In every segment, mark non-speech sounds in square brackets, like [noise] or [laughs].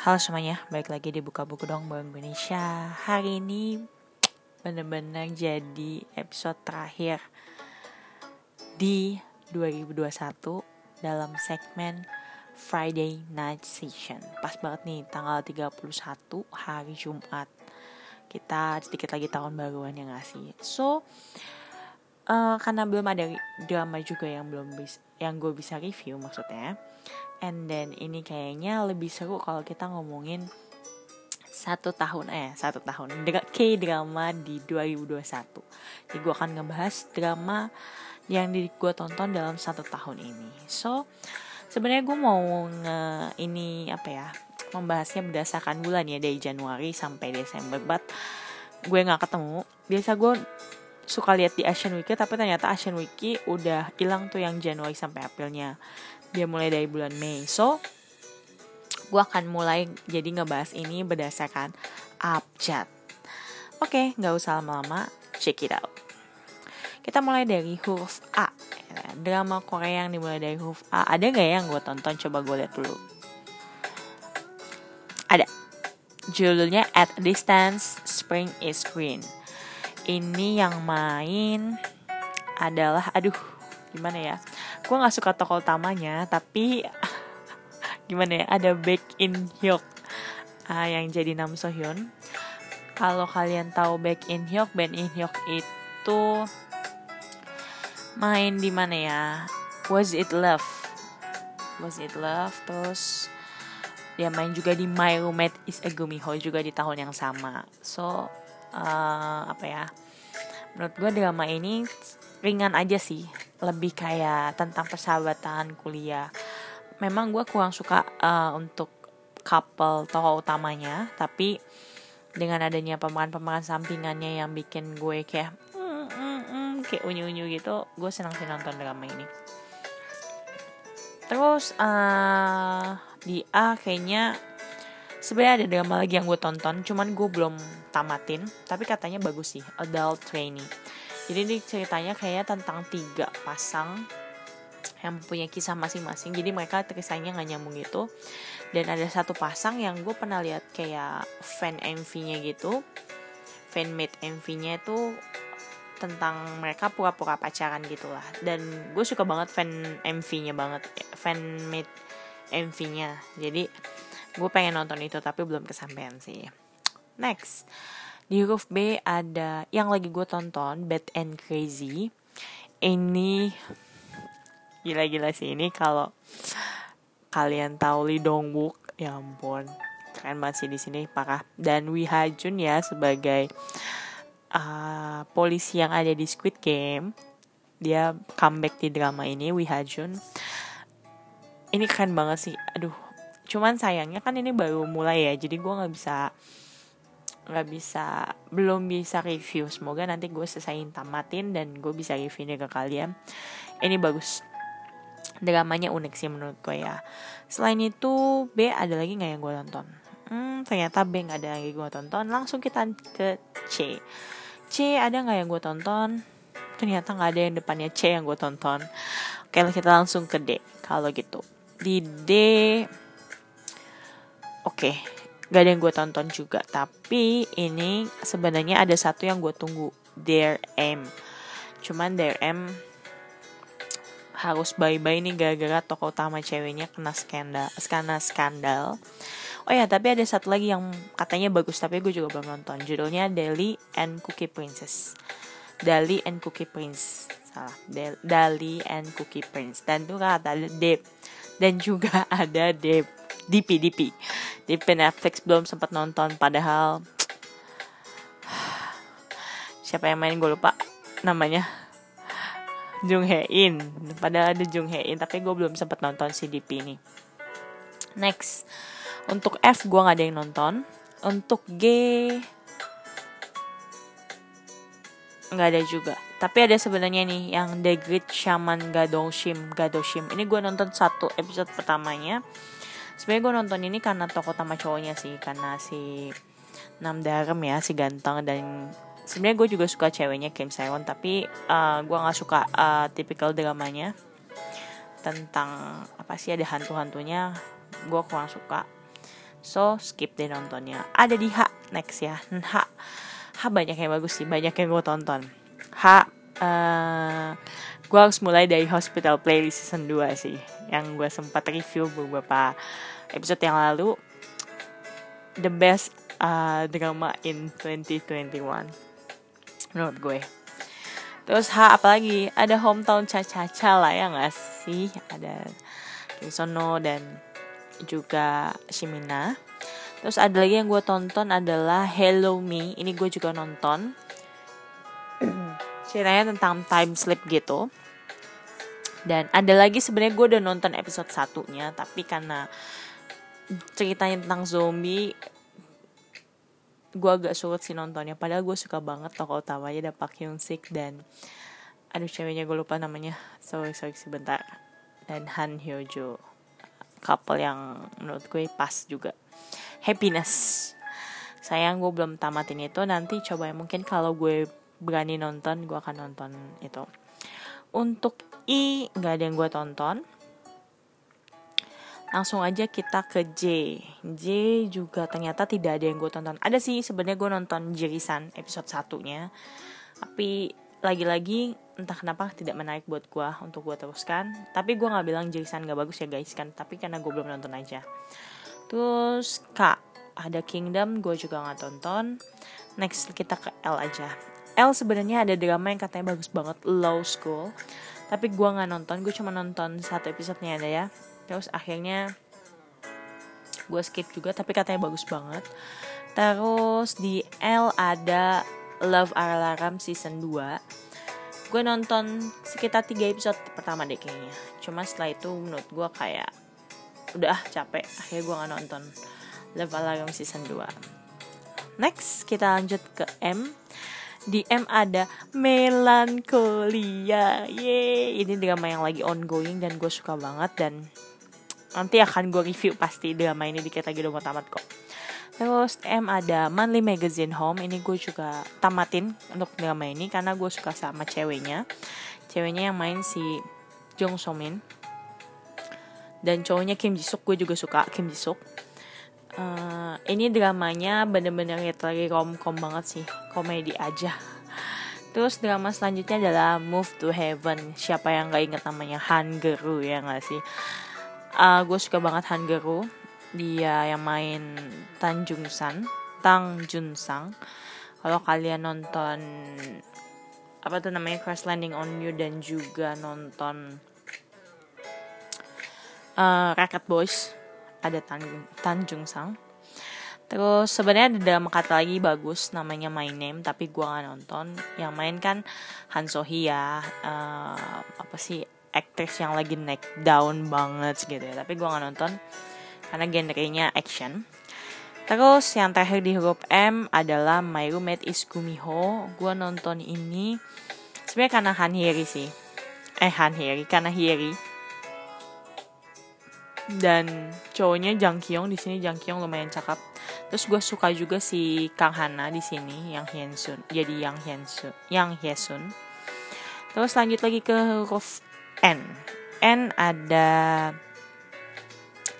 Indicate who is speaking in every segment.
Speaker 1: Halo semuanya, balik lagi di Buka Buku Dong Bank Indonesia. Hari ini bener-bener jadi episode terakhir di 2021 dalam segmen Friday Night Session. Pas banget nih, tanggal 31 hari Jumat. Kita sedikit lagi tahun baruan ya gak sih? So, uh, karena belum ada drama juga yang belum bisa yang gue bisa review maksudnya and then ini kayaknya lebih seru kalau kita ngomongin satu tahun eh satu tahun. K drama di 2021 jadi gue akan ngebahas drama yang di gue tonton dalam satu tahun ini. So sebenarnya gue mau nge ini apa ya membahasnya berdasarkan bulan ya dari Januari sampai Desember. But gue nggak ketemu. Biasa gue suka lihat di Asian Week tapi ternyata Asian Week udah hilang tuh yang Januari sampai Aprilnya dia mulai dari bulan Mei. So gue akan mulai jadi ngebahas ini berdasarkan abjad. Oke okay, nggak usah lama-lama. Check it out. Kita mulai dari huruf A. Drama Korea yang dimulai dari huruf A. Ada gak yang gue tonton? Coba gue lihat dulu. Ada. Judulnya At Distance Spring is Green. Ini yang main adalah aduh gimana ya gue nggak suka tokoh utamanya tapi [laughs] gimana ya ada Baek In Hyuk uh, yang jadi Nam So Hyun. Kalau kalian tahu Baek In Hyuk Baek In Hyuk itu main di mana ya? Was It Love. Was It Love terus dia main juga di My Roommate is a Gumiho juga di tahun yang sama. So uh, apa ya? Menurut gue drama ini ringan aja sih lebih kayak tentang persahabatan kuliah. Memang gue kurang suka uh, untuk couple tokoh utamanya tapi dengan adanya pemeran-pemeran sampingannya yang bikin gue kayak mm, mm, mm, kayak unyu-unyu gitu gue senang sih nonton drama ini. Terus uh, di A kayaknya sebenarnya ada drama lagi yang gue tonton cuman gue belum tamatin tapi katanya bagus sih adult training jadi ini ceritanya kayaknya tentang tiga pasang yang punya kisah masing-masing. Jadi mereka kisahnya nggak nyambung gitu. Dan ada satu pasang yang gue pernah lihat kayak fan MV-nya gitu. Fan made MV-nya itu tentang mereka pura-pura pacaran gitulah. Dan gue suka banget fan MV-nya banget. Fan made MV-nya jadi gue pengen nonton itu tapi belum kesampaian sih. Next di huruf B ada yang lagi gue tonton Bad and Crazy. Ini gila-gila sih ini kalau kalian tahu Lee Dong Wook. Ya ampun keren banget sih di sini parah. Dan Wi Ha Jun ya sebagai uh, polisi yang ada di Squid Game. Dia comeback di drama ini Wi Ha Jun. Ini keren banget sih aduh. Cuman sayangnya kan ini baru mulai ya jadi gue nggak bisa nggak bisa belum bisa review. Semoga nanti gue selesaiin tamatin dan gue bisa reviewnya ke kalian. Ini bagus. Dramanya unik sih menurut gue ya. Selain itu B ada lagi nggak yang gue tonton? Hmm ternyata B nggak ada lagi gue tonton. Langsung kita ke C. C ada nggak yang gue tonton? Ternyata nggak ada yang depannya C yang gue tonton. Oke kita langsung ke D. Kalau gitu. Di D oke. okay, gak ada yang gue tonton juga. Tapi ini sebenarnya ada satu yang gue tunggu. Dare M cuman Dare M harus bye-bye nih gara-gara toko utama ceweknya kena skandal kena skandal. Oh ya tapi ada satu lagi yang katanya bagus tapi gue juga belum nonton. Judulnya Dali and Cookie Princess. Dali and Cookie Prince. Salah. Dali and Cookie Prince. Dan tuh ada Deb. Dan juga [laughs] ada Deb. DP DP DP Netflix belum sempat nonton padahal [sighs] siapa yang main gue lupa namanya. Jung Hae In. Padahal ada Jung Hae In tapi gue belum sempat nonton si DP ini. Next. Untuk F gue nggak ada yang nonton. Untuk G nggak ada juga. Tapi ada sebenarnya nih yang The Great Shaman Gadoshim Gadoshim ini gue nonton satu episode pertamanya sebenarnya gue nonton ini karena tokoh utama cowoknya sih karena si Nam Darem ya si ganteng dan sebenarnya gue juga suka ceweknya Kim Sewon tapi uh, gue nggak suka uh, tipikal dramanya tentang apa sih ada hantu-hantunya gue kurang suka. So skip deh nontonnya. Ada di H next ya. H. H banyak yang bagus sih banyak yang gue tonton. H uh, gue harus mulai dari Hospital Playlist season 2 sih yang gue sempat review beberapa episode yang lalu. The best uh, drama in 2021 menurut gue. Terus H apalagi? Ada hometown caca-caca lah ya gak sih? Ada Kim Sono dan juga Shimina. Terus ada lagi yang gue tonton adalah Hello Me. Ini gue juga nonton ceritanya tentang time sleep gitu. Dan ada lagi sebenarnya gue udah nonton episode satunya tapi karena ceritanya tentang zombie gue agak sulit sih nontonnya. Padahal gue suka banget tokoh utamanya ada Park Hyun Sik dan aduh ceweknya gue lupa namanya. Sorry sorry sebentar. Dan Han Hyo Jo couple yang menurut gue pas juga. Happiness. Sayang gue belum tamatin itu nanti coba ya. Mungkin kalau gue berani nonton gue akan nonton itu. Untuk I nggak ada yang gue tonton. Langsung aja kita ke J. J juga ternyata tidak ada yang gue tonton. Ada sih sebenarnya gue nonton Jirisan episode satunya. Tapi lagi-lagi entah kenapa tidak menarik buat gue untuk gue teruskan. Tapi gue nggak bilang Jirisan gak bagus ya guys kan. Tapi karena gue belum nonton aja. Terus K ada Kingdom gue juga nggak tonton. Next kita ke L aja L sebenarnya ada drama yang katanya bagus banget Low School. Tapi gue nggak nonton gue cuma nonton satu episodenya ada ya. Terus akhirnya gue skip juga tapi katanya bagus banget. Terus di L ada Love Alarm season 2 gue nonton sekitar 3 episode pertama deh kayaknya. Cuma setelah itu menurut gue kayak udah ah capek akhirnya gue gak nonton Love Alarm season 2 next kita lanjut ke M di M ada Melancholia Yeay. Ini drama yang lagi ongoing dan gue suka banget Dan nanti akan gue review pasti drama ini dikit lagi udah mau tamat kok. Terus M ada Monthly Magazine Home. Ini gue juga tamatin untuk drama ini karena gue suka sama ceweknya. Ceweknya yang main si Jung So Min. Dan cowoknya Kim Ji Suk gue juga suka Kim Ji Suk uh, ini dramanya bener-bener lagi rom-com banget sih. Komedi aja. Terus drama selanjutnya adalah Move to Heaven. Siapa yang gak inget namanya? Han Geru ya gak sih? uh, gue suka banget Han Geru. Dia yang main Tanjung San. Tang Jun Sang. Kalau kalian nonton apa tuh namanya? Crash Landing on You dan juga nonton uh, Rocket Boys ada Tan Tanjung Sang. Terus sebenarnya ada drama kata lagi bagus namanya My Name tapi gue gak nonton. Yang main kan Han So Hya, uh, apa sih aktris yang lagi naik down banget gitu ya. Tapi gue nggak nonton karena genrenya action. Terus yang terakhir di huruf M adalah My Roommate is Kumiho gue nonton ini sebenarnya karena Han Hiri sih. Eh Han Hiri karena Hiri dan cowoknya Jang Kyung di sini Jang Kyung lumayan cakep. Terus gue suka juga si Kang Hana di sini yang Hyunsun jadi yang Hyunsun yang Hyesun terus lanjut lagi ke huruf N. N ada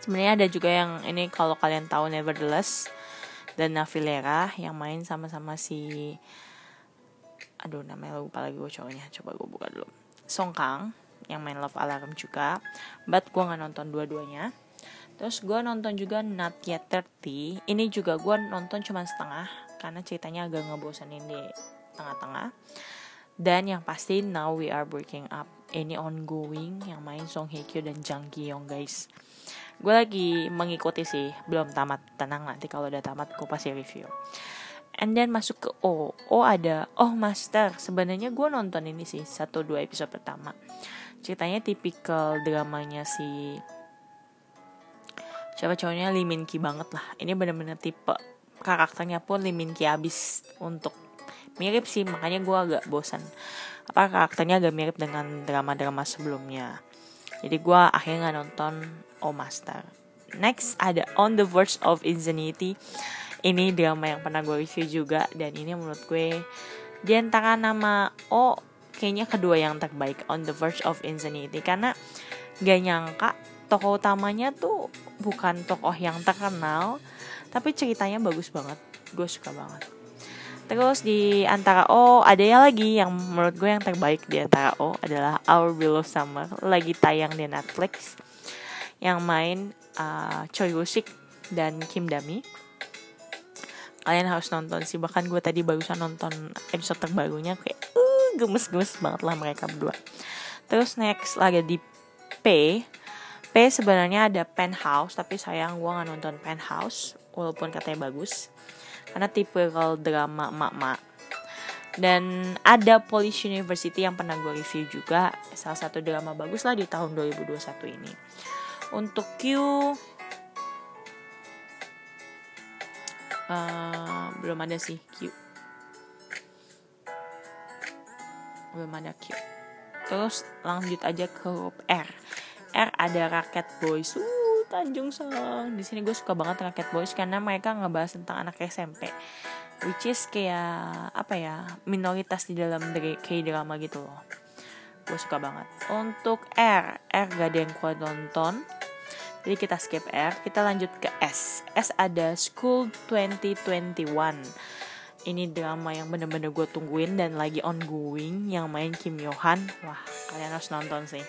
Speaker 1: sebenarnya ada juga yang ini kalau kalian tahu Nevertheless dan Navilera yang main sama-sama si aduh namanya lupa lagi gue cowoknya coba gue buka dulu. Song Kang yang main Love Alarm juga but gue nggak nonton dua-duanya. Terus gue nonton juga Not Yet 30 ini juga gue nonton cuma setengah karena ceritanya agak ngebosanin di tengah-tengah. Dan yang pasti Now We Are Breaking Up. Ini ongoing yang main Song Hye Kyo dan Jang Ki Yong guys. Gue lagi mengikuti sih belum tamat. Tenang nanti kalau udah tamat gue pasti review. And then masuk ke O. O ada Oh Master. Sebenarnya gue nonton ini sih satu dua episode pertama ceritanya tipikal dramanya si siapa cowoknya? Lee Min Ki banget lah. Ini bener-bener tipe karakternya pun Lee Min Ki abis untuk mirip sih makanya gue agak bosan. Apa karakternya agak mirip dengan drama-drama sebelumnya. Jadi gue akhirnya nonton Oh Master. Next ada On the Verge of Insanity. Ini drama yang pernah gue review juga dan ini menurut gue di antara nama Oh kayaknya kedua yang terbaik On the Verge of Insanity. Karena gak nyangka tokoh utamanya tuh bukan tokoh yang terkenal tapi ceritanya bagus banget. Gue suka banget. Terus di antara O ada yang lagi yang menurut gue yang terbaik di antara O adalah Our Beloved Summer lagi tayang di Netflix yang main uh, Choi Woo Sik dan Kim Dami. Kalian harus nonton sih bahkan gue tadi barusan nonton episode terbarunya kayak uh, gemes-gemes banget lah mereka berdua. Terus next lagi di P. P sebenarnya ada Penthouse tapi sayang gue nggak nonton Penthouse walaupun katanya bagus. Karena tipe kalau drama mak-mak dan ada Polish University yang pernah gue review juga. Salah satu drama bagus lah di tahun 2021 ini. Untuk Q uh, belum ada sih Q belum ada Q terus lanjut aja ke R R ada Raket Boys uh Tanjung Song. Di sini gue suka banget Raket Boys karena mereka ngebahas tentang anak SMP. Which is kayak apa ya minoritas di dalam K-drama gitu loh. Gue suka banget. Untuk R, R gak ada yang kuat nonton. Jadi kita skip R, kita lanjut ke S. S ada School 2021. Ini drama yang bener-bener gue tungguin dan lagi ongoing yang main Kim Yohan. Wah, kalian harus nonton sih.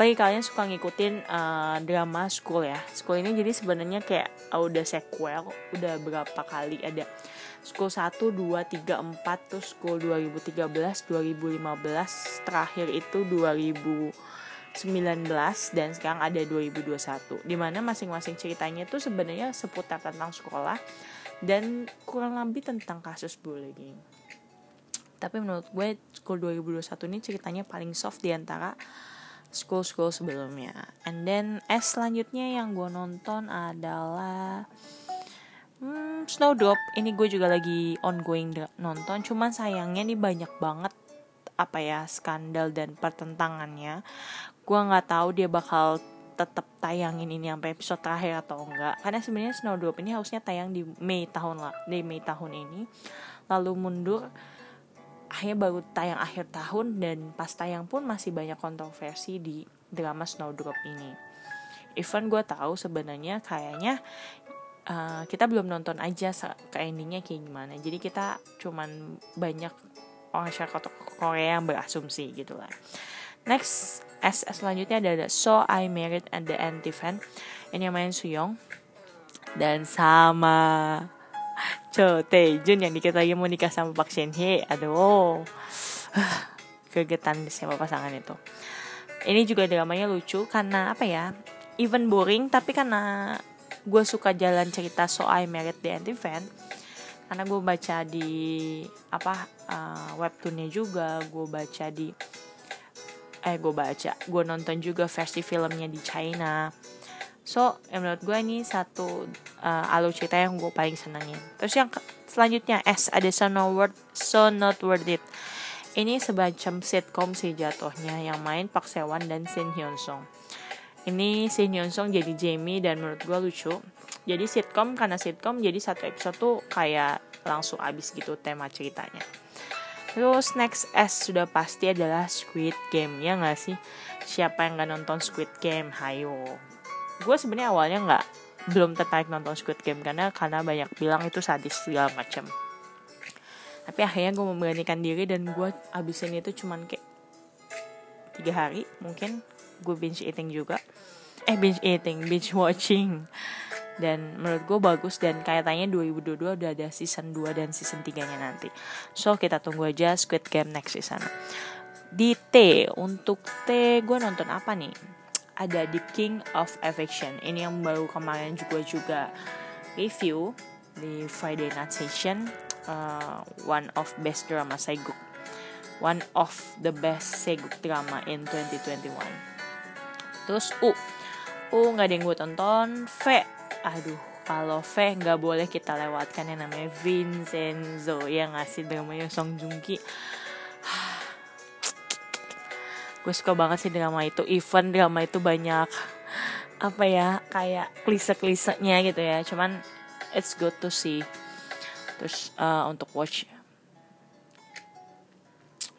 Speaker 1: Bagi kalian suka ngikutin uh, drama school ya. School ini jadi sebenarnya kayak uh, udah sequel udah berapa kali ada. School 1, 2, 3, 4 terus school 2013, 2015 terakhir itu 2019 dan sekarang ada 2021 di mana masing-masing ceritanya itu sebenarnya seputar tentang sekolah dan kurang lebih tentang kasus bullying tapi menurut gue school 2021 ini ceritanya paling soft di antara antara school-school sebelumnya. And then S selanjutnya yang gue nonton adalah hmm, Snowdrop. Ini gue juga lagi ongoing nonton. Cuman sayangnya nih banyak banget apa ya skandal dan pertentangannya. Gue nggak tahu dia bakal tetap tayangin ini sampai episode terakhir atau enggak karena sebenarnya Snowdrop ini harusnya tayang di Mei tahun lah di Mei tahun ini lalu mundur akhirnya baru tayang akhir tahun dan pas tayang pun masih banyak kontroversi di drama Snowdrop ini. Even gue tahu sebenarnya kayaknya uh, kita belum nonton aja ke endingnya kayak gimana. Jadi kita cuman banyak orang masyarakat Korea yang berasumsi gitu lah. Next, S selanjutnya ada So I Married at the Anti-Fan. Ini yang main Suyong. Dan sama Cho Taejun yang dikit lagi mau nikah sama Park Shin Hye aduh. Kegetan siapa pasangan itu. Ini juga dramanya lucu karena apa ya? Even boring tapi karena gue suka jalan cerita So I Married the Anti Fan karena gue baca di apa uh, webtoonnya juga gue baca di eh gue baca gue nonton juga versi filmnya di China So, ya menurut gue ini satu uh, cerita yang gue paling senengin. Terus yang selanjutnya S ada So Not Worth, so Not Worth It. Ini semacam sitcom sih jatuhnya yang main Park Sewan dan Shin Hyun Song. Ini Shin Hyun Song jadi Jamie dan menurut gue lucu. Jadi sitcom karena sitcom jadi satu episode tuh kayak langsung abis gitu tema ceritanya. Terus next S sudah pasti adalah Squid Game ya nggak sih? Siapa yang nggak nonton Squid Game? Hayo. Gue sebenarnya awalnya nggak belum tertarik nonton Squid Game karena karena banyak bilang itu sadis segala macam. Tapi akhirnya gue memberanikan diri dan gue abisin itu cuman kayak tiga hari mungkin. Gue binge eating juga. Eh binge eating binge watching dan menurut gue bagus dan kayaknya 2022 udah ada season 2 dan season 3 nya nanti so kita tunggu aja Squid Game next season di T untuk T gue nonton apa nih ada The King of Affection. Ini yang baru kemarin juga juga review di Friday Night Session. Uh, one of best drama Seguk. One of the best Seguk drama in 2021. Terus U. U nggak ada yang gue tonton. V. Aduh, kalau V nggak boleh kita lewatkan yang namanya Vincenzo yang ngasih dramanya Song Joong Ki [sighs] gue suka banget sih drama itu. Even drama itu banyak apa ya kayak klise-klisenya gitu ya. Cuman it's good to see. Terus uh, untuk watch.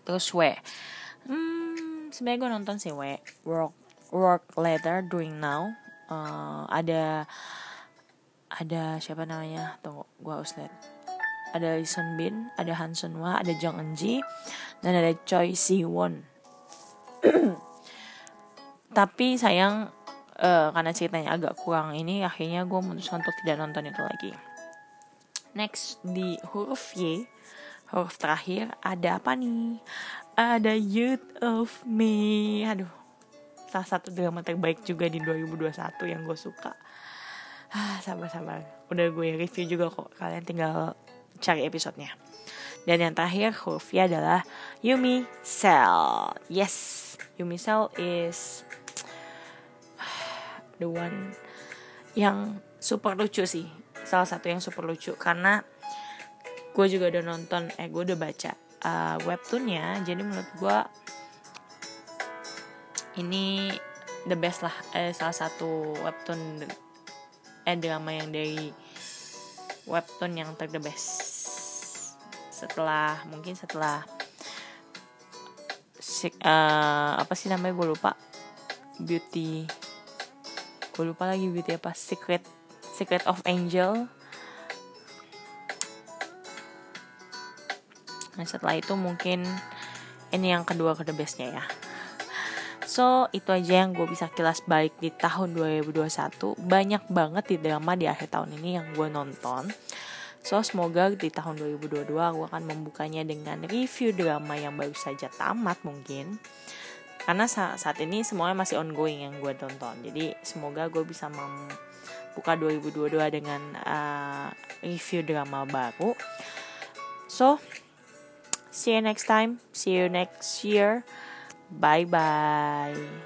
Speaker 1: Terus W hmm, sebenarnya gue nonton sih W work work later doing now. Uh, ada ada siapa namanya? Tunggu gue harus lihat. Ada Lee Sun Bin ada Han Sun Hwa ada Jung Eun Ji dan ada Choi Si Won [clears throat] tapi sayang uh, karena ceritanya agak kurang ini akhirnya gue memutuskan untuk tidak nonton itu lagi. Next di huruf Y huruf terakhir ada apa nih? Ada Youth of Me. Aduh salah satu drama terbaik juga di 2021 yang gue suka ah sabar udah gue review juga kok. Kalian tinggal cari episodenya. Dan yang terakhir huruf Y adalah Yumi Cell. Yes Yumi Cell is the one yang super lucu sih. Salah satu yang super lucu. Karena gue juga udah nonton eh gue udah baca uh, webtoonnya. Jadi menurut gue ini the best lah eh, salah satu webtoon eh drama yang dari webtoon yang ter the best. Setelah mungkin setelah uh, apa sih namanya? Gue lupa. Beauty. Gue lupa lagi beauty apa. Secret secret of angel. Nah setelah itu mungkin ini yang kedua ke the bestnya ya So itu aja yang gue bisa kilas balik di tahun 2021 Banyak banget di drama di akhir tahun ini yang gue nonton. So semoga di tahun 2022 gue akan membukanya dengan review drama yang baru saja tamat mungkin. Karena saat ini semuanya masih ongoing yang gue tonton. Jadi semoga gue bisa membuka 2022 dengan uh, review drama baru. So see you next time. See you next year bye bye